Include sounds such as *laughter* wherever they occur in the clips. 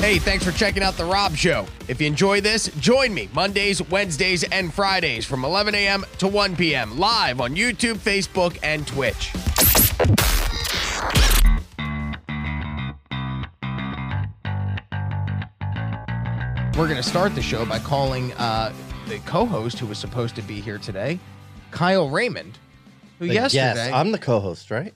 Hey, thanks for checking out The Rob Show. If you enjoy this, join me Mondays, Wednesdays, and Fridays from 11 a.m. to 1 p.m. live on YouTube, Facebook, and Twitch. We're going to start the show by calling uh, the co host who was supposed to be here today, Kyle Raymond, who yesterday. Yes, I'm the co-host, right?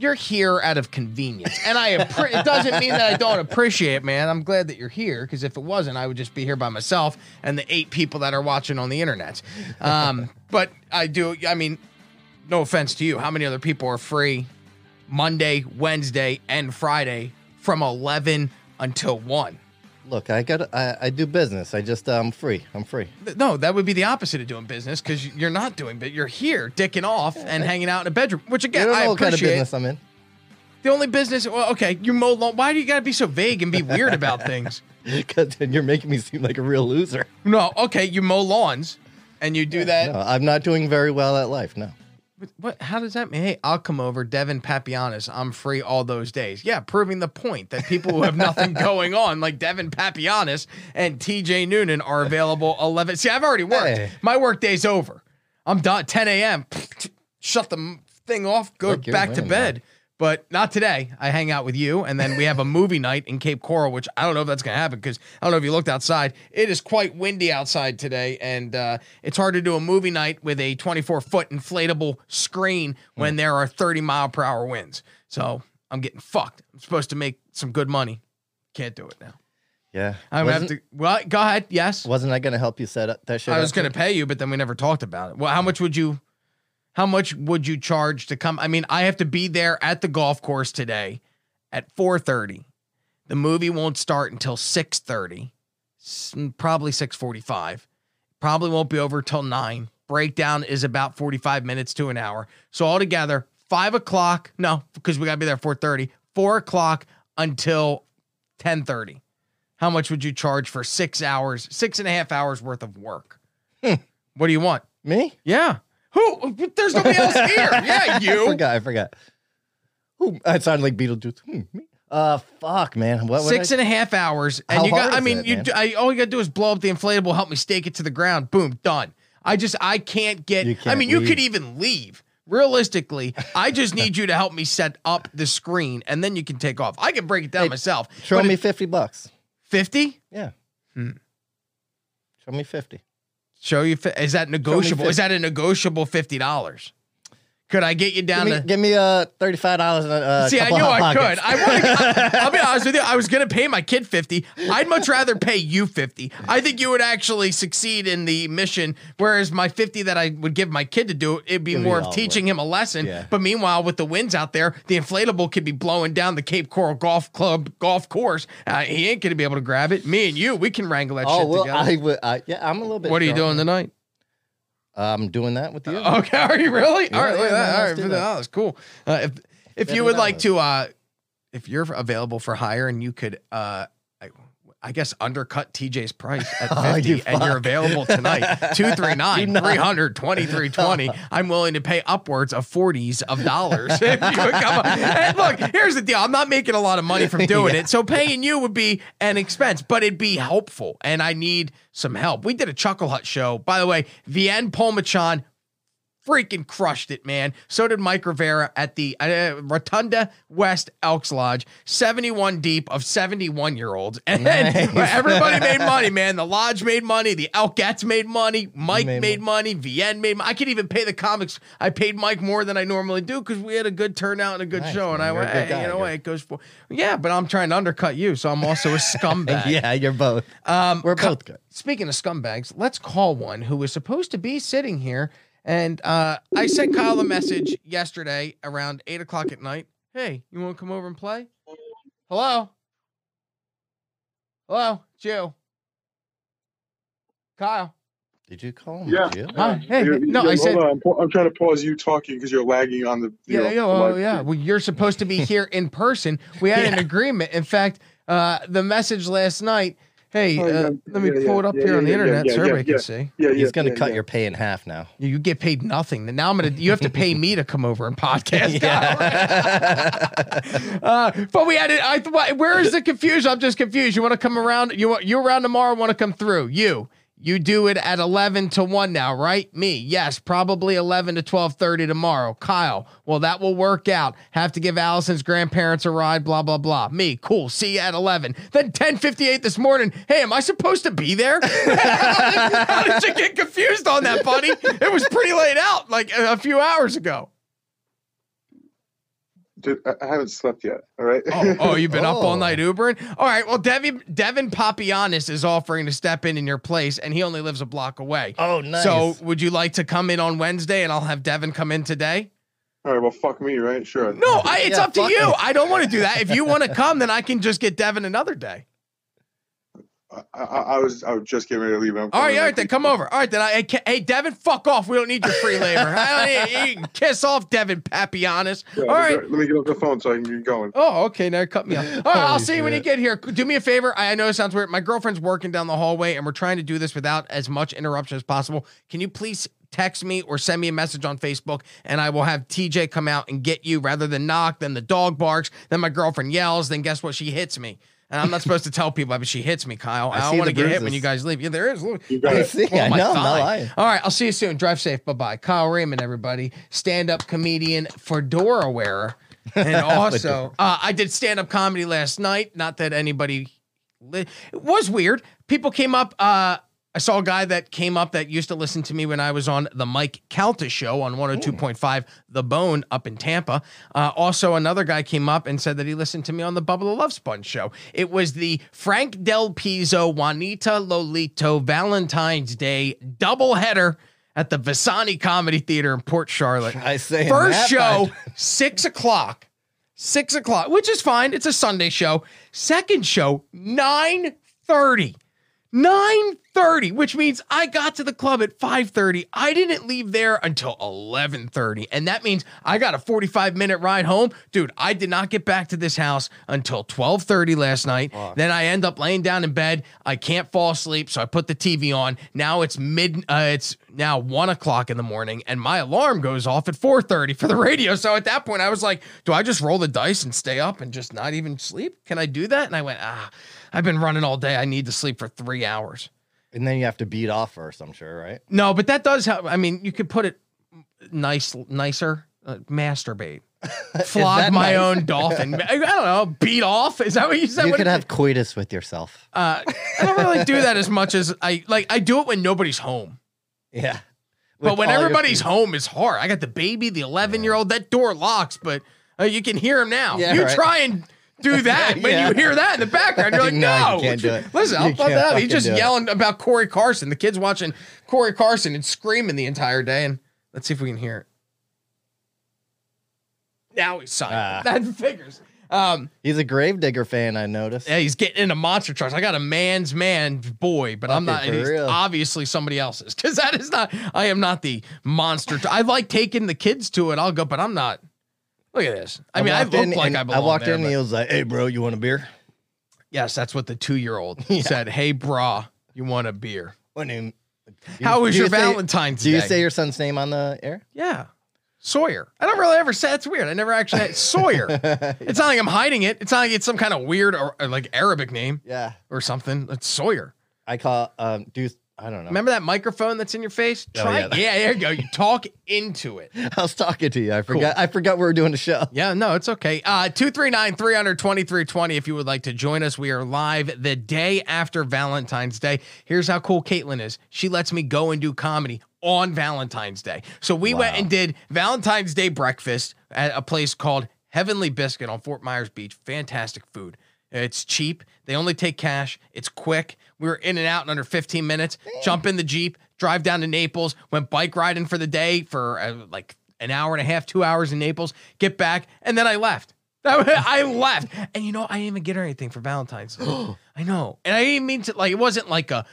You're here out of convenience, and I appre- it doesn't mean that I don't appreciate, man. I'm glad that you're here because if it wasn't, I would just be here by myself and the eight people that are watching on the internet. Um, *laughs* but I do. I mean, no offense to you. How many other people are free Monday, Wednesday, and Friday from 11 until one? Look, I got I, I do business. I just uh, I'm free. I'm free. No, that would be the opposite of doing business because you're not doing, but you're here dicking off and hanging out in a bedroom, which again I what kind of appreciate. business I'm in. The only business, well, okay, you mow lawn. Why do you gotta be so vague and be weird about *laughs* things? Because then you're making me seem like a real loser. No, okay, you mow lawns, and you do that. No, I'm not doing very well at life. No. What? How does that mean? Hey, I'll come over, Devin Papianis. I'm free all those days. Yeah, proving the point that people who have nothing *laughs* going on, like Devin Papianis and T.J. Noonan, are available 11. See, I've already worked. Hey. My work day's over. I'm done. 10 a.m. Shut the thing off. Go Look, back to bed. But not today. I hang out with you, and then we have a movie night in Cape Coral, which I don't know if that's going to happen because I don't know if you looked outside. It is quite windy outside today, and uh, it's hard to do a movie night with a 24 foot inflatable screen when there are 30 mile per hour winds. So I'm getting fucked. I'm supposed to make some good money. Can't do it now. Yeah. I'm gonna have to. Well, go ahead. Yes, Wasn't I going to help you set up that shit? I was going to pay you, but then we never talked about it. Well, how much would you? How much would you charge to come? I mean, I have to be there at the golf course today at 4:30. The movie won't start until 6:30. Probably 6:45. Probably won't be over till 9. Breakdown is about 45 minutes to an hour. So altogether, 5 o'clock. No, because we got to be there at 4:30. 4 o'clock until 10:30. How much would you charge for six hours, six and a half hours worth of work? Hmm. What do you want? Me? Yeah. Who? There's nobody else *laughs* here. Yeah, I you. forgot. I forgot. Who? I sounded like Beetlejuice. Hmm, me? Uh, fuck, man. What? what Six I, and a half hours, and How you got. hard I is mean, that, you. man? I, all you gotta do is blow up the inflatable, help me stake it to the ground. Boom, done. I just, I can't get. You I can't mean, you leave. could even leave. Realistically, I just need you to help me set up the screen, and then you can take off. I can break it down Hey, myself. Show me it- fifty bucks. fifty. Yeah. Hmm. Show me fifty. Show you. Is that negotiable? Is that a negotiable fifty dollars? Could I get you Give down me, to? give me uh thirty-five dollars. Uh, See, I knew I could. I want. *laughs* I'll be honest with you. I was going to pay my kid fifty. I'd much rather pay you fifty. I think you would actually succeed in the mission. Whereas my fifty that I would give my kid to do, it'd be It'd be more of teaching him a lesson. Yeah. But meanwhile, with the winds out there, the inflatable could be blowing down the Cape Coral Golf Club golf course. Uh, he ain't going to be able to grab it. Me and you, we can wrangle that Oh shit well, together. I would. I, yeah, I'm a little bit. what are you doing tonight? I'm doing that with you. *laughs* Okay, are you really? All right, look at that. All right, do fifty that. dollars, cool. Uh, if if you would like to, uh, if you're available for hire and you could, uh, I, guess undercut TJ's price at *laughs* Oh, fifty, you and you're available tonight, *laughs* two three nine You know. three hundred twenty three *laughs* twenty. I'm willing to pay upwards of forties of dollars. if you would come. And look, here's the deal: I'm not making a lot of money from doing Yeah. it, so paying you would be an expense, but it'd be helpful, and I need some help. We did a Chuckle Hut show, by the way. Vienne Polmachan freaking crushed it, man. So did Mike Rivera at the uh, Rotonda West Elks Lodge, 71 deep of 71 year olds. *laughs* And Nice. *laughs* everybody made money, man. The Lodge made money. The Elkettes made money. Mike made, made money. Vienne made money. I could even pay the comics. I paid Mike more than I normally do because we had a good turnout and a good Nice, show. And man. I You're a went, hey, guy. you know what? It goes for, yeah, but I'm trying to undercut you. So I'm also a *laughs* scumbag. yeah, you're both. Um, We're co- both good. Speaking of scumbags, let's call one who was supposed to be sitting here. And uh, I sent Kyle a message yesterday around eight o'clock at night. Hey, you want to come over and play? Hello? Hello? It's you. Kyle. Did you call him? Yeah. Jill? Hi. Hey, You're- no, you're- I said, hold on. I'm, pa- I'm trying to pause you talking because you're lagging on the. you yeah, know, yeah, the oh, yeah. Well, you're supposed to be *laughs* here in person. We had an agreement. In fact, uh, the message last night Hey, Oh, uh, let me yeah, pull it up yeah, here on the yeah, yeah, internet yeah, so yeah, everybody yeah. can see. Yeah, yeah. He's gonna yeah, cut yeah. your pay in half now. You, you get paid nothing. Now I'm gonna. You have to pay *laughs* me to come over and podcast. *laughs* *laughs* uh, but we had it. I. Where is the confusion? I'm just confused. You want to come around? You you around tomorrow? Want to come through? You. You do it at 11 to 1 now, right? Me, yes, probably 11 to 12:30 tomorrow. Kyle, well, that will work out. Have to give Allison's grandparents a ride, blah blah blah. Me, cool. See you at 11. Then 10:58 this morning. Hey, am I supposed to be there? *laughs* How did you get confused on that, buddy? It was pretty laid out, like a few hours ago. Dude, I I haven't slept yet. All right. Oh, oh, you've been up all *laughs* Oh. night Ubering? All right. Well, Devin Devin Papianis is offering to step in in your place, and he only lives a block away. Oh, nice. So, would you like to come in on Wednesday, and I'll have Devin come in today? All right. Well, fuck me, right? Sure. No, I, it's Yeah, up to you. it. I don't want to do that. If you want to come, then I can just get Devin another day. I, I, I was I was just getting ready to leave. I'm all right, all right, then week. come over. All right, then I, hey, hey, Devin, fuck off. We don't need your free labor. *laughs* I don't need, you can kiss off, Devin Papianis. Yeah, All right. Let me get off the phone so I can get going. Oh, okay. Now cut me off. All right, I'll see you when you get here. Do me a favor. I I know it sounds weird. My girlfriend's working down the hallway, and we're trying to do this without as much interruption as possible. Can you please text me or send me a message on Facebook, and I will have TJ come out and get you rather than knock. Then the dog barks. Then my girlfriend yells. Then guess what? She hits me. And I'm not supposed to tell people, but she hits me, Kyle. I, I don't want to get hit when you guys leave. Yeah, there is. Look. You got I see. Oh, I know. I'm thigh. not lying. All right, I'll see you soon. Drive safe. Bye bye. Kyle Raymond, everybody, stand up comedian, fedora wearer, *laughs* and also uh, I did stand up comedy last night. Not that anybody. Li- it was weird. People came up. Uh, I saw a guy that came up that used to listen to me when I was on the Mike Calta show on 102.5 The Bone up in Tampa. Uh, also, another guy came up and said that he listened to me on the Bubble the Love Sponge show. It was the Frank Del Pizzo Juanita Lolito Valentine's Day doubleheader at the Visani Comedy Theater in Port Charlotte. I say First show, *laughs* six o'clock. Six o'clock, which is fine. It's a Sunday show. Second show, 9.30. 9.30, which means I got to the club at 5.30. I didn't leave there until 11.30. And that means I got a 45 minute ride home. Dude, I did not get back to this house until 12.30 last night. Then I end up laying down in bed. I can't fall asleep, so I put the TV on. Now it's mid, uh, it's now one o'clock in the morning, and my alarm goes off at 4.30 for the radio. So at that point, I was like, do I just roll the dice and stay up and just not even sleep? Can I do that? And I went, ah, I've been running all day. I need to sleep for three hours. And then you have to beat off first, I'm sure, right? No, but that does help. I mean, you could put it nice, nicer. Uh, masturbate, *laughs* flog my nice? own dolphin. *laughs* I don't know. Beat off. Is that what you said? You What could have it? coitus with yourself. Uh, I don't really do that as much as I like. I do it when nobody's home. Yeah. But when everybody's home, it's hard. I got the baby, the 11 year old. That door locks, but uh, you can hear him now. Yeah, you right. try and do *laughs* that when Yeah. you hear that in the background. You're like, No, *laughs* no, you can't do it. Listen, I'll put that up. He's just do it. yelling about Corey Carson. The kid's watching Corey Carson and screaming the entire day. And let's see if we can hear it. Now he's silent. Ah. *laughs* That figures. Um, He's a Grave Digger fan, I noticed. yeah, he's getting into monster trucks. I got a man's man boy, but I'm not. He's real. obviously somebody else's because that is not. I am not the monster. tr- I like taking the kids to it. I'll go, but I'm not. Look at this. I, mean, I walked look in like I belong I walked there, in and he was like, "Hey, bro, you want a beer?" yes, that's what the two year old *laughs* Yeah. said. Hey, brah, you want a beer? What name? How was your you say- Valentine's Do you say your son's name on the air? yeah, Sawyer. I don't really ever say. It's weird. I never actually Sawyer. *laughs* it's not like I'm hiding it. It's not like it's some kind of weird or, or like Arabic name yeah. or something. It's Sawyer. I call um do I don't know. Remember that microphone that's in your face? Oh, Try. yeah. yeah. there you go. You talk into it. *laughs* I was talking to you. I forgot I forgot we were doing a show. Yeah, no, it's okay. Uh 239 323 if you would like to join us. We are live the day after Valentine's Day. Here's how cool Caitlin is. She lets me go and do comedy on Valentine's Day. So we went and did Valentine's Day breakfast at a place called Heavenly Biscuit on Fort Myers Beach. Fantastic food. It's cheap. They only take cash. It's quick. We were in and out in under 15 minutes. Jump in the Jeep, drive down to Naples, went bike riding for the day for uh, like an hour and a half, two hours in Naples, get back, and then I left. *laughs* I left. And you know, I didn't even get her anything for Valentine's. *gasps* I know. And I didn't mean to, like, it wasn't like a,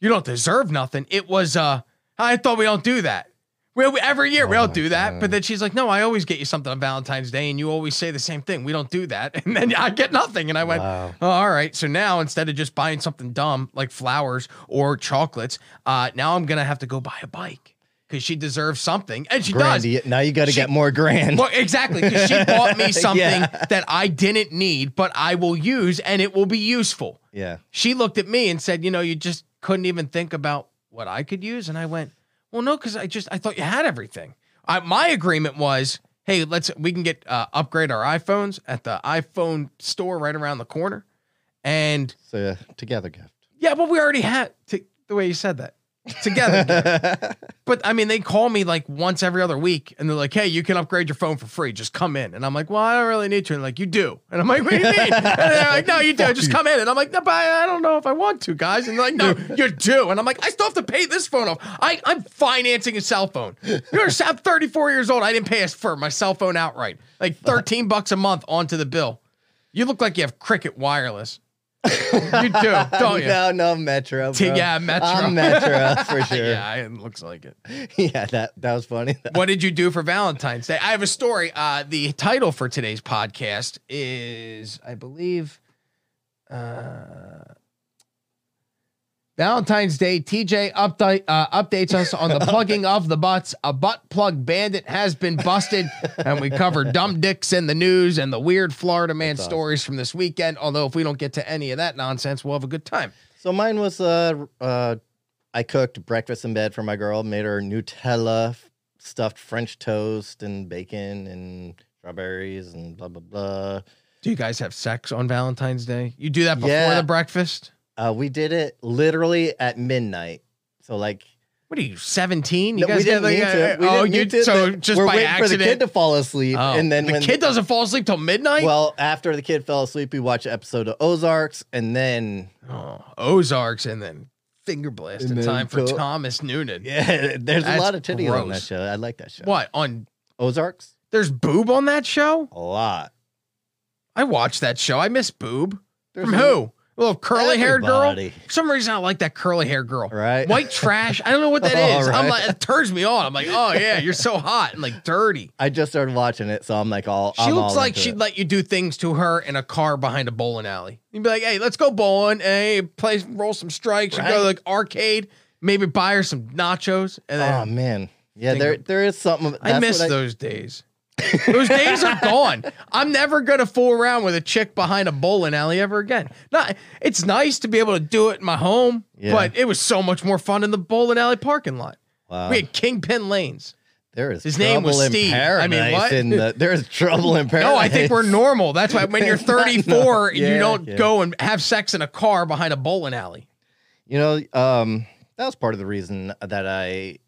you don't deserve nothing. It was, uh, I thought we don't do that. We, we- every year we Oh don't do that, God. but then she's like, "No, I always get you something on Valentine's Day, and you always say the same thing. We don't do that." *laughs* And then I get nothing, and I went, Wow. "Oh, all right." So now instead of just buying something dumb like flowers or chocolates, uh, now I'm gonna have to go buy a bike because she deserves something, and she does. Now you got to get more grand. Well, exactly, because she bought me *laughs* something Yeah. that I didn't need, but I will use, and it will be useful. yeah. She looked at me and said, "You know, you just couldn't even think about what I could use." And I went, "Well, no, because I just I thought you had everything." I, my agreement was, "Hey, let's we can get uh, upgrade our iPhones at the iPhone store right around the corner." And it's a together gift. yeah, but we already had to, the way you said that together. *laughs* But I mean, they call me like once every other week, and they're like, "Hey, you can upgrade your phone for free. Just come in." And I'm like, "Well, I don't really need to." And like, "You do." And I'm like, "What do you mean?" And they're *laughs* like, "No, you do. Just come in." And I'm like, "No, but I I don't know if I want to, guys." And they're like, "No, *laughs* you do." And I'm like, "I still have to pay this phone off. I I'm financing a cell phone. You're I'm 34 years old. I didn't pay for my cell phone outright. Like 13 bucks a month onto the bill. You look like you have Cricket Wireless. *laughs* you do, don't you? no, no, Metro. Bro. yeah, Metro. I'm Metro *laughs* for sure. yeah, it looks like it. yeah, that that was funny. *laughs* what did you do for Valentine's Day? I have a story. Uh, the title for today's podcast is, I believe, uh, Valentine's Day. TJ update uh, updates us on the *laughs* plugging of the butts. A butt plug bandit has been busted, and we cover *laughs* dumb dicks in the news and the weird Florida man That's awesome. stories from this weekend. Although if we don't get to any of that nonsense, we'll have a good time. So mine was uh uh I cooked breakfast in bed for my girl, made her Nutella stuffed French toast and bacon and strawberries and blah blah blah. Do you guys have sex on Valentine's Day? You do that before Yeah. the breakfast? Uh we did it literally at midnight. So like What are you, 17? You no, we didn't like, uh, to. We oh, you to. so just we're by waiting accident. for the kid to fall asleep, Oh, and then the kid doesn't fall asleep till midnight. well after the kid fell asleep, we watched an episode of Ozarks, and then oh, Ozarks and then finger blast in time for to- Thomas Noonan. *laughs* yeah, there's That's a lot of titties on that show. I like that show. What on? Ozarks? There's boob on that show. A lot. I watched that show. I miss boob. There's From a- who? A little curly haired girl. Everybody. For some reason, I like that curly haired girl. Right. White trash. I don't know what that *laughs* is. I'm right. like, it turns me on. I'm like, oh yeah, you're so hot and like dirty. I just started watching it, so I'm like all. She I'm looks all like into she'd it. let you do things to her in a car behind a bowling alley. You'd be like, "Hey, let's go bowling. Hey, play, roll some strikes. You go to like arcade. Maybe buy her some nachos." And then Oh man, yeah, there there is something. I that's miss what those days. Those days are gone. I'm never gonna fool around with a chick behind a bowling alley ever again. Not. It's nice to be able to do it in my home, Yeah. but it was so much more fun in the bowling alley parking lot. Wow, We had kingpin lanes. there is his name was Steve. I mean, what? the- there's trouble in paradise. No, I think we're normal. That's why when you're *laughs* 34 and you don't yeah. go and have sex in a car behind a bowling alley. You know, um, that was part of the reason that I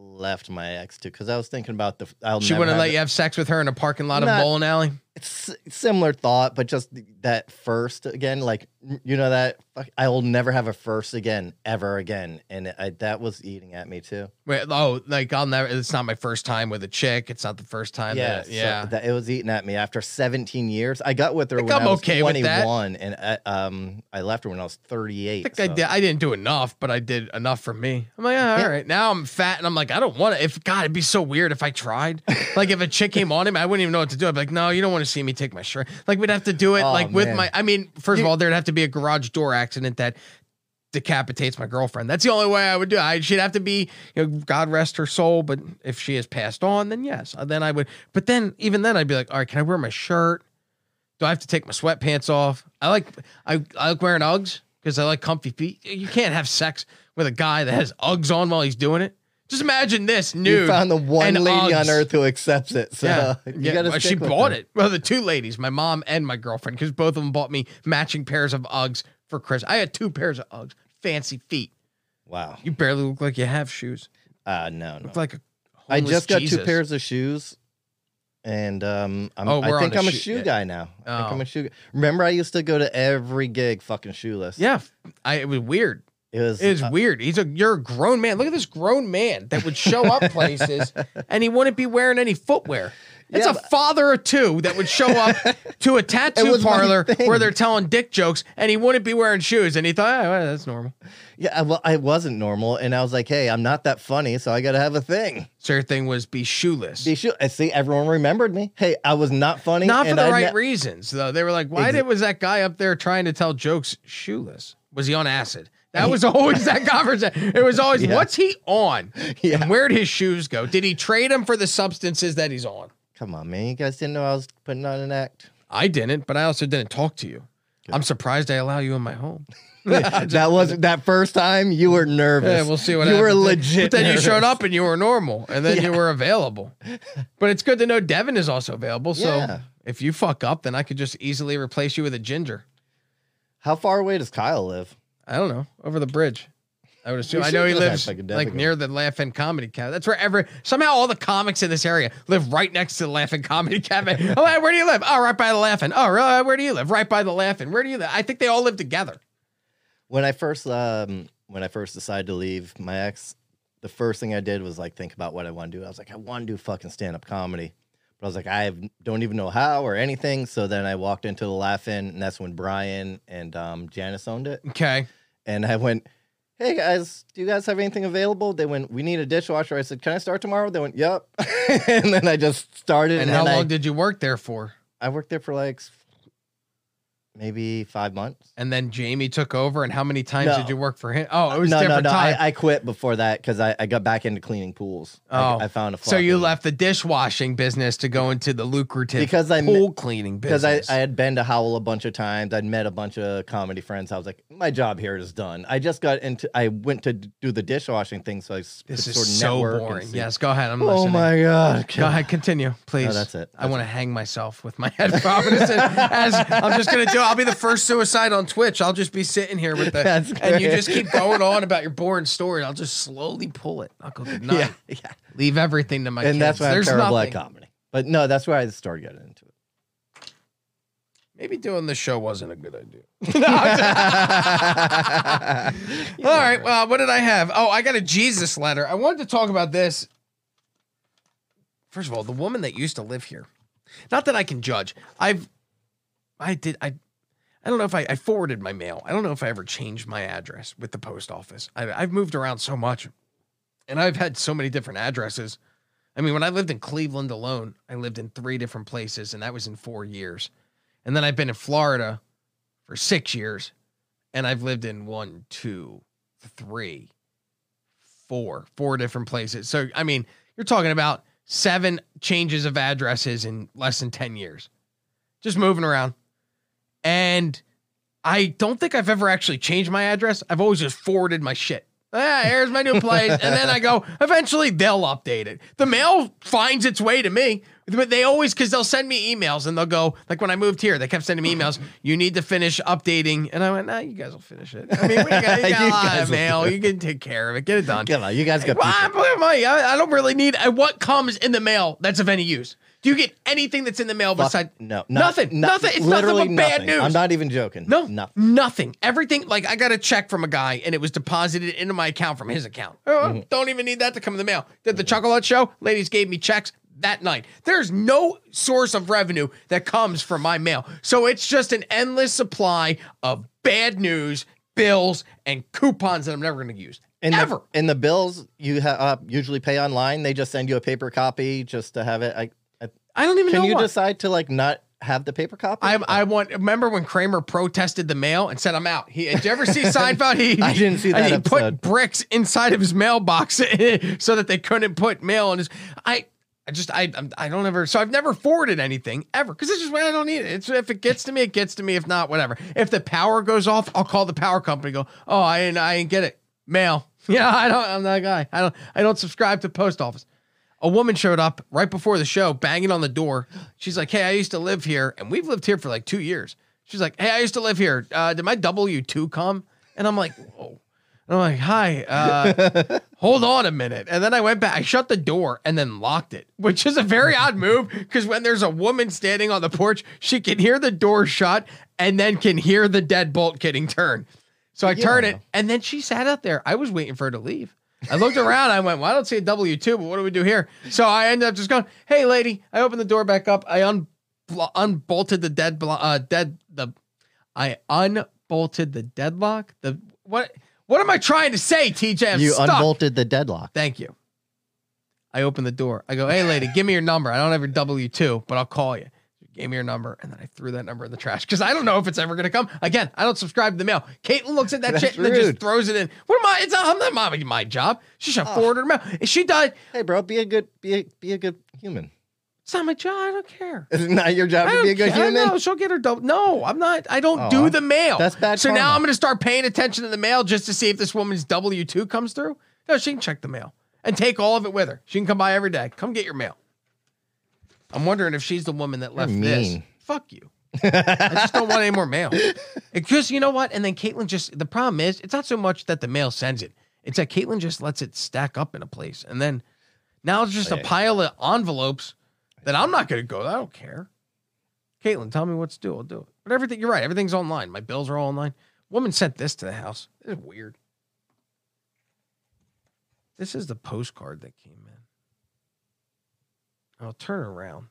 left my ex too, because I was thinking about the. I'll She wouldn't let the- you have sex with her in a parking lot of Not- a bowling alley. It's similar thought, but just that first again, like you know that I will never have a first again, ever again, and I, that was eating at me too. Wait, oh, like I'll never. It's not my first time with a chick. It's not the first time. yeah, that, so yeah. that it was eating at me after 17 years. I got with her think when I'm I was okay 21, and I, um, I left her when I was 38. I think I did. I didn't do enough, but I did enough for me. I'm like, ah, all Yeah. right. Now I'm fat, and I'm like, I don't want to. If God, it'd be so weird if I tried. *laughs* like if a chick came on him, I wouldn't even know what to do. I'd be like, no, you don't want to see me take my shirt. Like we'd have to do it Oh, like with man. my. I mean, first of all, there'd have to be a garage door accident that decapitates my girlfriend. That's the only way I would do. it. I she'd have to be, you know, God rest her soul. But if she has passed on, then yes, Uh, then I would. But then even then, I'd be like, all right, can I wear my shirt? Do I have to take my sweatpants off? I like I, I like wearing Uggs because I like comfy feet. You can't have sex with a guy that has Uggs on while he's doing it. Just imagine this You nude. found the one lady on earth who accepts it. So yeah, *laughs* you yeah. well, she bought her. it. Well, the two ladies, my mom and my girlfriend, because both of them bought me matching pairs of Uggs for Christmas. I had two pairs of Uggs, fancy feet. Wow. You barely look like you have shoes. Uh no, no. Look like a. I just got Jesus. two pairs of shoes. And um, I'm, Oh, I think I'm a shoe- shoe guy now. I think I'm Oh. a shoe. Guy. Remember, I used to go to every gig fucking shoeless. Yeah, I, it was weird. It was. It was uh, weird. He's a you're a grown man. Look at this grown man that would show up *laughs* places and he wouldn't be wearing any footwear. It's Yeah, a father of two that would show up *laughs* to a tattoo parlor where they're telling dick jokes, and he wouldn't be wearing shoes, and he thought, oh, well, that's normal. Yeah, well, I wasn't normal, and I was like, "Hey, I'm not that funny, so I got to have a thing." So your thing was be shoeless. Be sure. I see everyone remembered me. Hey, I was not funny. Not for the I right ne- reasons, though. They were like, why Ex- did was that guy up there trying to tell jokes shoeless? Was he on acid? That was always that conversation. It was always, Yeah. what's he on? Yeah. And where'd his shoes go? Did he trade them for the substances that he's on? Come on, man. You guys didn't know I was putting on an act. I didn't, but I also didn't talk to you. I'm surprised I allow you in my home. *laughs* that was that first time you were nervous. Yeah, we'll see what you happens. were legit. But then you showed up and you were normal, and then you were available. But it's good to know Devin is also available. So Yeah. if you fuck up, then I could just easily replace you with a ginger. How far away does Kyle live? I don't know, over the bridge. I would assume. I know he lives like near the Laugh-In Comedy Cafe. That's where every somehow all the comics in this area live right next to the Laugh-In Comedy *laughs* Cafe. oh, where do you live? Oh, right by the Laugh-In. Oh, really? Where do you live? Right by the Laugh-In. Where do you live? I think they all live together. When I first um when I first decided to leave my ex, the first thing I did was like think about what I want to do. I was like, I want to do fucking stand up comedy. But I was like, I have, don't even know how or anything. So then I walked into the Laugh-In, and that's when Brian and um, Janice owned it. Okay. And I went, Hey guys, do you guys have anything available? They went, We need a dishwasher. I said, Can I start tomorrow? They went, Yep. *laughs* and then I just started. And how I, long did you work there for? I worked there for like maybe five months. And then Jamie took over. And how many times No. did you work for him? Oh, it was no, no, different no. time. I, I quit before that because I, I got back into cleaning pools. Oh. I, I found a floor. so you fucking- left the dishwashing business to go into the lucrative Because I pool cleaning because I. I had been to Howl a bunch of times. I'd met a bunch of comedy friends. I was like, my job here is done. I just got into. I went to do the dishwashing thing, so I this could is sort of so network boring. Yes, go ahead. I'm Oh listening. my god. Go ahead, continue, please. that's it. I want to hang myself with my *laughs* headphones. as I'm just gonna do. *laughs* I'll be the first suicide on Twitch. I'll just be sitting here with the, That's and you just keep going on about your boring story. I'll just slowly pull it. I'll go good night. Yeah, yeah. Leave everything to my and kids. that's why I'm There's terrible nothing. at comedy. But no, that's where I started getting into it. Maybe doing this show wasn't a good idea. *laughs* *laughs* No, just- All right. Well, what did I have? Oh, I got a Jesus letter. I wanted to talk about this. First of all, the woman that used to live here. Not that I can judge. I've, I did. I, I don't know if I, I forwarded my mail. I don't know if I ever changed my address with the post office. I, I've moved around so much, and I've had so many different addresses. I mean, when I lived in Cleveland alone, I lived in three different places, and that was in four years. And then I've been in Florida for six years, and I've lived in one, two, three, four, four different places. So, I mean, you're talking about seven changes of addresses in less than 10 years, just moving around. And I don't think I've ever actually changed my address. I've always just forwarded my shit. Ah, here's my new place. and then I go, eventually they'll update it. The mail finds its way to me. But they always, because they'll send me emails and they'll go, like when I moved here, they kept sending me emails. You need to finish updating. And I went, nah, you guys will finish it. I mean, we got, *laughs* you got You a lot of mail. You can take care of it. Get it done. Come on, you guys got Well. I, I- I- I don't really need uh, what comes in the mail that's of any use. Do you get anything that's in the mail besides no, nothing? not- nothing. It's literally nothing but bad nothing. news. I'm not even joking. No, nothing. nothing. Everything. Like I got a check from a guy, and it was deposited into my account from his account. Oh, Mm-hmm. Don't even need that to come in the mail. Did the chocolate show? Ladies gave me checks that night. There's no source of revenue that comes from my mail, so it's just an endless supply of bad news, bills, and coupons that I'm never going to use. And Ever. the, and the bills you ha- uh, usually pay online. They just send you a paper copy just to have it. I, I, I don't even can know you why. decide to like not have the paper copy? I, I want. Remember when Kramer protested the mail and said, "I'm out." He did you ever see Seinfeld? He *laughs* I didn't see that He episode. put bricks inside of his mailbox *laughs* so that they couldn't put mail in his. I. I just I I'm- don't ever so I've never forwarded anything ever because it's just I don't need it. It's if it gets to me, it gets to me. If not, whatever. If the power goes off, I'll call the power company. Go, oh, I didn't I didn't get it. Mail. *laughs* Yeah, I don't. I'm that guy. I don't. I don't subscribe to post office a woman showed up right before the show banging on the door. She's like hey i used to live here and we've lived here for like two years. She's like hey i used to live here. Uh, did my w2 come? And i'm like whoa. And i'm like hi uh, *laughs* hold on a minute. And then i went back i shut the door and then locked it which is a very odd move because when there's a woman standing on the porch she can hear the door shut and then can hear the deadbolt getting turned. So i Yeah. turn it and then she sat out there. I was waiting for her to leave I looked around. I went, well, I don't see a W two, but what do we do here? So I ended up just going, hey, lady. I opened the door back up. I un- unbolted the dead, blo- uh, dead, the, I unbolted the deadlock. The, what, what am I trying to say, TJ? I'm you stuck. unbolted the deadlock. Thank you. I open the door. I go, hey, lady, give me your number. I don't have your W 2, but I'll call you. Gave me your number, and then I threw that number in the trash because I don't know if it's ever going to come. Again, I don't subscribe to the mail. Caitlin looks at that That's shit and then just throws it in. What am I? It's not, I'm not my, my job. She should Oh. forward her mail. If she died, Hey, bro, be a good, be a, be a good human. it's not my job. I don't care. Is it not your job to be a good care. human? No, she'll get her double. No, I'm not. I don't Oh, do the mail. that's bad So now. I'm going to start paying attention to the mail just to see if this woman's W two comes through. No, she can check the mail and take all of it with her. She can come by every day. Come get your mail. I'm wondering if she's the woman that left this. mean. Fuck you. I just don't want any more mail. *laughs* Because you know what? And then Caitlin just the problem is it's not so much that the mail sends it. It's that Caitlin just lets it stack up in a place. And then now it's just a pile of envelopes that I'm not gonna go. I don't care. Caitlin, tell me what to do. I'll do it. But everything you're right, everything's online. My bills are all online. Woman sent this to the house. This is weird. This is the postcard that came in. I'll turn around.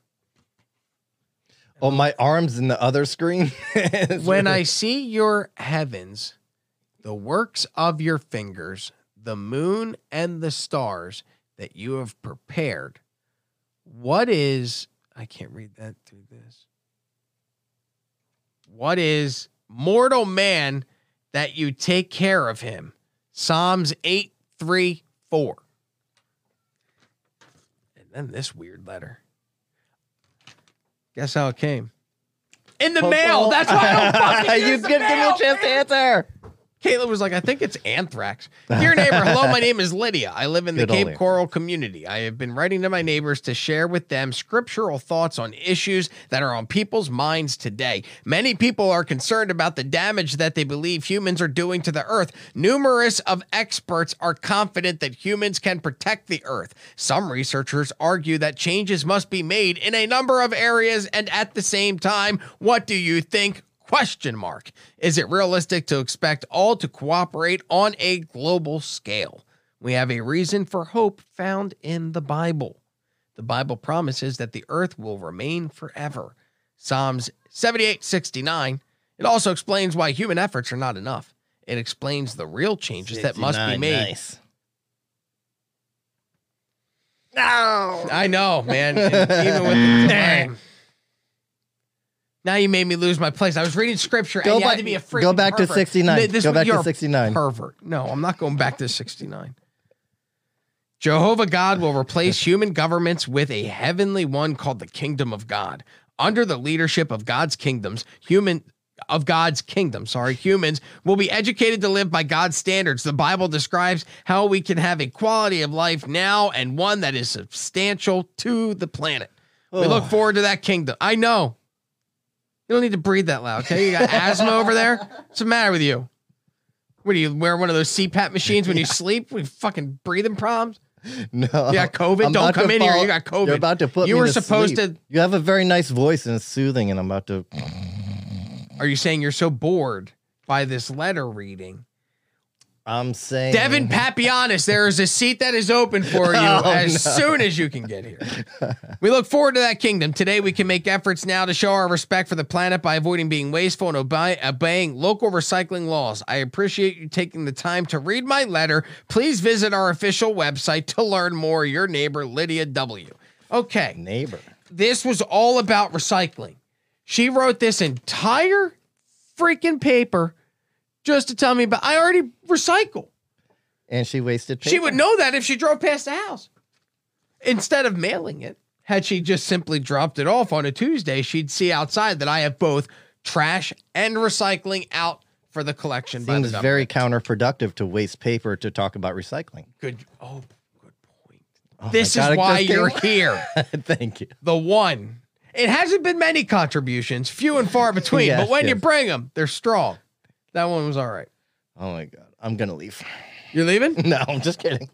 Oh, my arm's in the other screen. *laughs* When I see your heavens, the works of your fingers, the moon and the stars that you have prepared, what is, I can't read that through this. What is mortal man that you take care of him? Psalms 8 3 4. And then this weird letter. Guess how it came? In the mail. That's why I don't fucking you use the give, give me mail, a chance to answer. Caitlin was like, I think it's anthrax. Dear neighbor, hello, my name is Lydia. I live in the Good Cape Coral community. I have been writing to my neighbors to share with them scriptural thoughts on issues that are on people's minds today. Many people are concerned about the damage that they believe humans are doing to the earth. Numerous of experts are confident that humans can protect the earth. Some researchers argue that changes must be made in a number of areas and at the same time, what do you think? Question mark. Is it realistic to expect all to cooperate on a global scale? We have a reason for hope found in the Bible. The Bible promises that the earth will remain forever. Psalms 78 69. It also explains why human efforts are not enough. It explains the real changes that must be made. Nice. No. I know, man. Even with the *laughs* delay. Now you made me lose my place. I was reading scripture Go back- had to be a freaking go back to 69. This, Go back to 69. Pervert. No, I'm not going back to 69. Jehovah God will replace *laughs* human governments with a heavenly one called the kingdom of God. Under the leadership of God's kingdoms, human of God's kingdom, sorry, humans will be educated to live by God's standards. The Bible describes how we can have a quality of life now and one that is substantial to the planet. We look forward to that kingdom. I know. You don't need to breathe that loud, okay? You got *laughs* asthma over there? What's the matter with you? What do you wear one of those CPAP machines when you sleep? We fucking breathing problems? No. You got COVID? I'm Don't about to come in here. You got COVID. You're about to put You me were to supposed sleep. to- You have a very nice voice and it's soothing, and I'm about to. Are you saying you're so bored by this letter reading? I'm saying. Devin *laughs* Papianis, there is a seat that is open for you *laughs* Oh, as no. soon as you can get here. we look forward to that kingdom. Today, we can make efforts now to show our respect for the planet by avoiding being wasteful and obey, obeying local recycling laws. I appreciate you taking the time to read my letter. Please visit our official website to learn more. Your neighbor, Lydia W. Okay neighbor. this was all about recycling. She wrote this entire freaking paper just to tell me about I already recycle. And she wasted paper. She would know that if she drove past the house. Instead of mailing it, had she just simply dropped it off on a Tuesday, she'd see outside that I have both trash and recycling out for the collection. by the Seems very counterproductive to waste paper to talk about recycling. good. Oh, good point. Oh this is why you're came- here. *laughs* Thank you. the one. It hasn't been many contributions, few and far *laughs* between, Yes, but when you bring them, they're strong. That one was all right. Oh my god, I'm gonna leave. You're leaving? *laughs* No, I'm just kidding.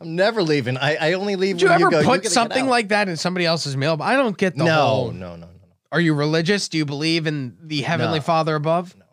I'm never leaving. I, I only leave Did you ever you go. Put something like that in somebody else's mail? I don't get the no, whole. no, no, no, no, Are you religious? Do you believe in the heavenly No. Father above? No, no,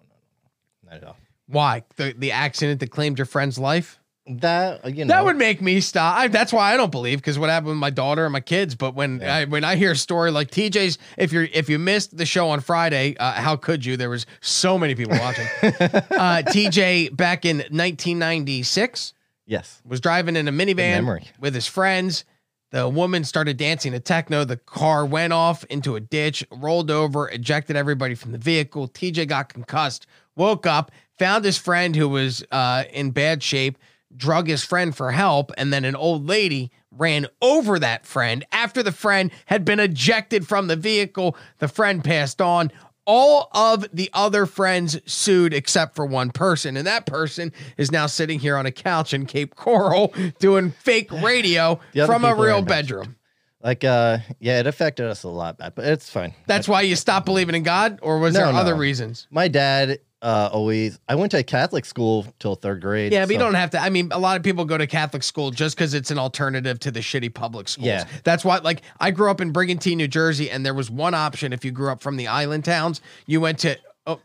no, not at all. Why? The the accident that claimed your friend's life? That uh, you know That would make me stop. I, that's why I don't believe because what happened with my daughter and my kids. But when Yeah. I, when I hear a story like TJ's, if you're if you missed the show on Friday, uh, how could you? There was so many people watching. *laughs* uh, TJ back in 1996 yes. was driving in a minivan with his friends. The woman started dancing to techno. The car went off into a ditch, rolled over, ejected everybody from the vehicle. TJ got concussed, woke up, found his friend who was uh, in bad shape, drug his friend for help, and then an old lady ran over that friend. After the friend had been ejected from the vehicle, the friend passed on. All of the other friends sued except for one person, and that person is now sitting here on a couch in Cape Coral *laughs* doing fake *sighs* radio from a real bedroom. Like uh yeah, it affected us a lot but it's fine. That's why you stopped believing in God, or was No, there other no. reasons? My dad uh always I went to a Catholic school till third grade. Yeah, but you don't have to. I mean, a lot of people go to Catholic school just because it's an alternative to the shitty public schools. Yeah. That's why, like, I grew up in Brigantine, New Jersey, and there was one option if you grew up from the island towns. You went to, oh,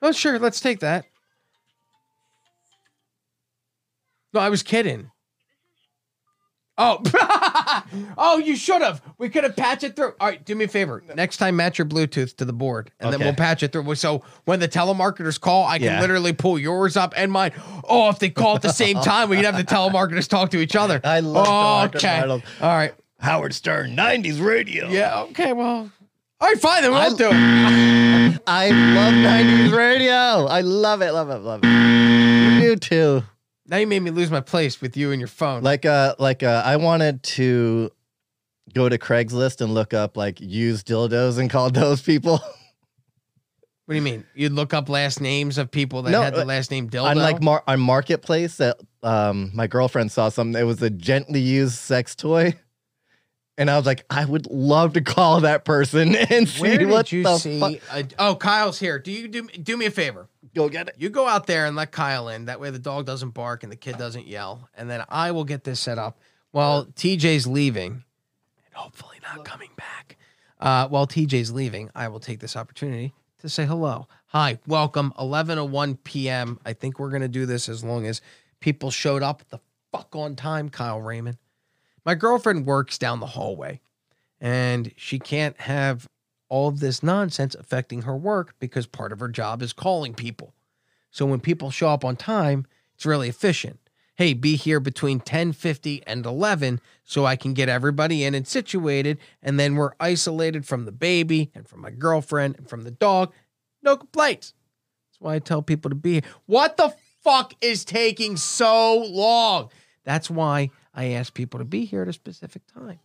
oh, sure, let's take that. No, I was kidding. Oh, *laughs* oh, you should have. We could have patched it through. All right, do me a favor. Next time, match your Bluetooth to the board, and then Okay. we'll patch it through. So when the telemarketers call, I can Yeah. literally pull yours up and mine. Oh, if they call at the same *laughs* time, we can have the telemarketers talk to each other. I love Oh, telemarketers, okay. All right. Howard Stern 90s radio. Yeah. Okay. Well. All right. Fine. Then we'll I- do it. *laughs* I love 90s radio. I love it, love it, love it. You do too. Now you made me lose my place with you and your phone. Like uh like uh I wanted to go to Craigslist and look up like used dildos and call those people. *laughs* what do you mean? You'd look up last names of people that No, had the uh, last name Dildo. on like mar- on marketplace that um my girlfriend saw something it was a gently used sex toy and i was like i would love to call that person *laughs* and see Where what did you the see? fuck a- oh, Kyle's here. Do you do do me a favor? Go get it You go out there and let Kyle in. That way the dog doesn't bark and the kid doesn't yell. And then I will get this set up while TJ's leaving and hopefully not coming back. Uh, while TJ's leaving, I will take this opportunity to say hello. Hi, welcome. 11 to 1 p.m. I think we're going to do this as long as people showed up the fuck on time, Kyle Raymond. My girlfriend works down the hallway and she can't have all of this nonsense affecting her work because part of her job is calling people. So when people show up on time, it's really efficient. Hey, be here between 10:50 and 11 so I can get everybody in and situated and then we're isolated from the baby and from my girlfriend and from the dog. No complaints. That's why I tell people to be here. What the fuck is taking so long? That's why I ask people to be here at a specific time.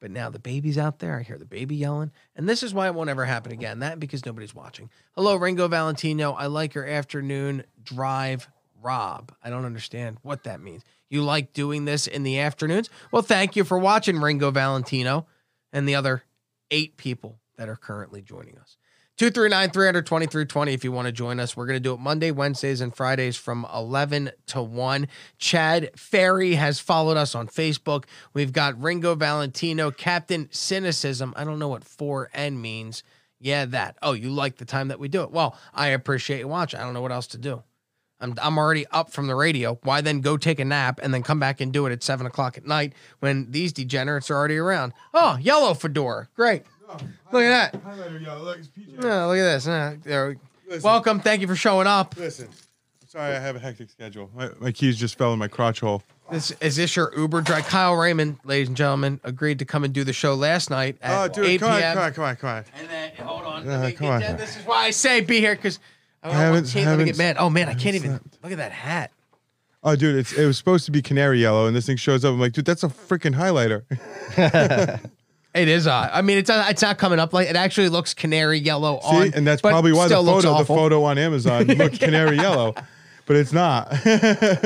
But now the baby's out there. I hear the baby yelling. And this is why it won't ever happen again. That because nobody's watching. Hello, Ringo Valentino. I like your afternoon drive, Rob. I don't understand what that means. You like doing this in the afternoons? Well, thank you for watching, Ringo Valentino, and the other eight people that are currently joining us. 239 320 320 if you want to join us. We're going to do it Monday, Wednesdays, and Fridays from 11 to 1. Chad Ferry has followed us on Facebook. We've got Ringo Valentino, Captain Cynicism. I don't know what 4N means. Yeah, that. Oh, you like the time that we do it. Well, I appreciate you watching. I don't know what else to do. I'm, I'm already up from the radio. Why then go take a nap and then come back and do it at 7 o'clock at night when these degenerates are already around? Oh, yellow fedora. Great. Look at that. Highlighter, yo, look, it's PJ. No, look at this. Uh, there we- Listen, Welcome. Thank you for showing up. Listen, I'm sorry I have a hectic schedule. My, my keys just fell in my crotch hole. This is this your Uber drive? Kyle Raymond, ladies and gentlemen, agreed to come and do the show last night at Oh, dude, 8 come on, come on, come on, come on. And then hold on. Uh, me come on. that. This is why I say be here because I don't Haven't- want Caitlin to get haven't- mad. Oh man, I can't haven't even look at that hat. Oh, dude, it's it was supposed to be canary yellow, and this thing shows up. I'm like, dude, that's a freaking highlighter. *laughs* *laughs* It is odd. I mean, it's not, it's not coming up like it actually looks canary yellow See, on, and that's probably why the photo, the photo on Amazon *laughs* looked canary yellow, but it's not.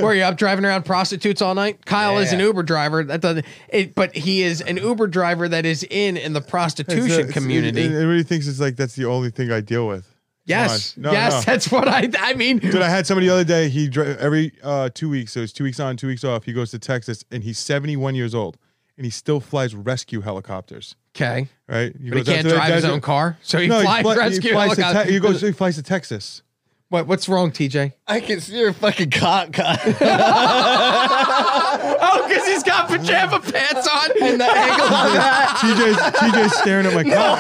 Were you up driving around prostitutes all night? Kyle is an Uber driver. That doesn't. It, but he is an Uber driver that is in in the It's a- prostitution it's- community. It, everybody thinks it's like that's the only thing I deal with. yes, No, yes, no. that's what I. I mean, Dude, I had somebody the other day. He dri- every uh, two weeks, so it's two weeks on, two weeks off. He goes to Texas, and he's 71 years old, and he still flies rescue helicopters. okay, Right? but he can't drive his own car, so he flies fly- rescue he flies, to helicopter. Te- he goes. He flies to Texas. What what's wrong, TJ? I can see your fucking cock. cock. *laughs* *laughs* Oh, because he's got pajama pants on. and the angle of *laughs* that, TJ's TJ's staring at my cock.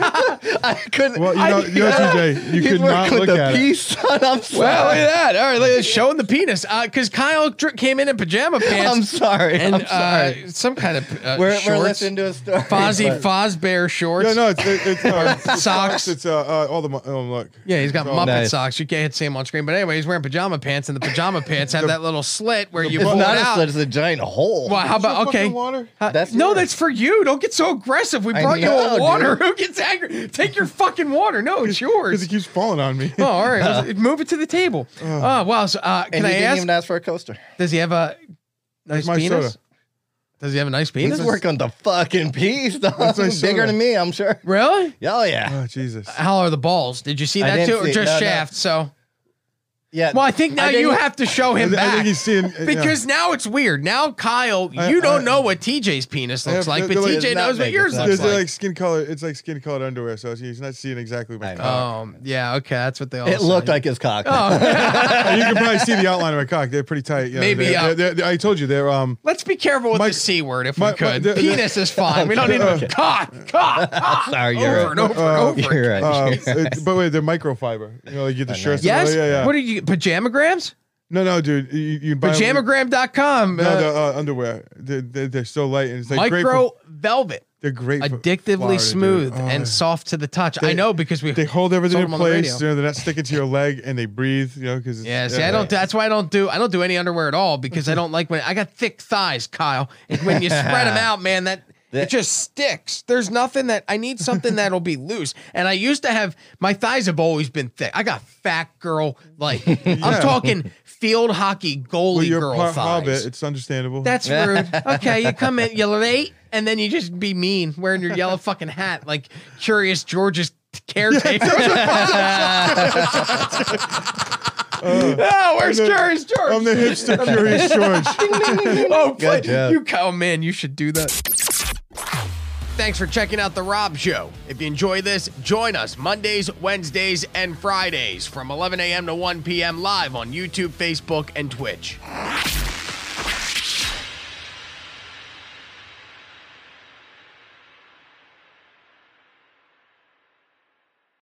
I couldn't. Well, you know, you know, TJ, you could not look with the at it. piece on. *laughs* I'm sorry. Well, look at that. All right, look, showing the penis. Because Kyle dr- came in in pajama *laughs* pants. I'm sorry. and I'm sorry. uh, some kind of uh, we're, we're listening to a story. Fozzie but- Fozbear shorts. Yeah, no, it's it, it's uh, *laughs* it's Socks. It's uh, uh all the mo- oh look. Yeah, he's got Muppet nice. socks. You can't see him on screen, but anyway, he's wearing pajama pants, and the pajama pants have that little slit where you It's pull not it a out. slit, it's a giant hole. Well, how about okay? Water. Uh, That's no, yours. that's for you. Don't get so aggressive. We I brought you a water. Who gets angry? Take your fucking water. No, it's yours. Because yours. it keeps falling on me. Oh, all right. Let's- *laughs* Move it to the table. Oh, wow. So, uh, and can he I didn't ask? even ask for a coaster. Does he have a nice my penis? soda. Does he have a nice penis? He's penis? working on the fucking piece, dog. That's my Bigger soda. than me, I'm sure. Really? Oh yeah, Oh Jesus. How are the balls? Did you see I that didn't too, or see- just no, no. shaft? So, yeah. well, I think now you didn't- have to show him I back. think he's seeing yeah. Because now it's weird. Now Kyle, I- you don't I- know what TJ's penis looks have- like, but they're like- TJ not knows what big, yours it's not looks There's like. like skin color. It's like skin colored underwear, so he's not seeing exactly my I know. cock. Um, yeah, okay, that's what they all it say. looked like his cock. Oh, *laughs* you can probably see the outline of my cock. They're pretty tight. You know, Maybe, they're- uh, they're- they're- I told you they're um. let's be careful with My- the c word if my- we my- could. the- the- Penis is fine. We don't need *laughs* Okay. to cock, cock, *laughs* cock. Sorry, you're over right. and over Uh, and over. You're right. Uh, it- but wait, they're microfiber. You know, like you get the shirts. know. and all- Yes. Yeah, yeah. What did you pajamagrams? no, no, dude. You, you buy Pajamagram.com. No, uh, the uh, underwear. They're, they're, they're so light and it's like great. micro For, velvet, they're great. Addictively Florida, smooth Oh, and soft to the touch. I know because we. They hold everything in on the place. You know, they're not sticking to your leg, and they breathe. You know, because Yeah, see, I don't. That's why I don't do. I don't do any underwear at all because I don't like when I got thick thighs, Kyle. And when you spread them *laughs* out, man, that it just sticks. There's nothing that I need something *laughs* that'll be loose. And I used to have my thighs have always been thick. I got fat girl like *laughs* I'm talking field hockey goalie Well, you're girl thighs. hobbit. It's understandable. That's *laughs* rude. Okay, you come in, you're late, and then you just be mean wearing your yellow fucking hat like Curious George's caretaker. oh, uh, where's I'm the- Curious George? I'm the hipster curious George. oh, job. you, oh man, you should do that. Thanks for checking out The Rob Show. If you enjoy this, join us Mondays, Wednesdays, and Fridays from 11 a.m. to 1 p.m. live on YouTube, Facebook, and Twitch.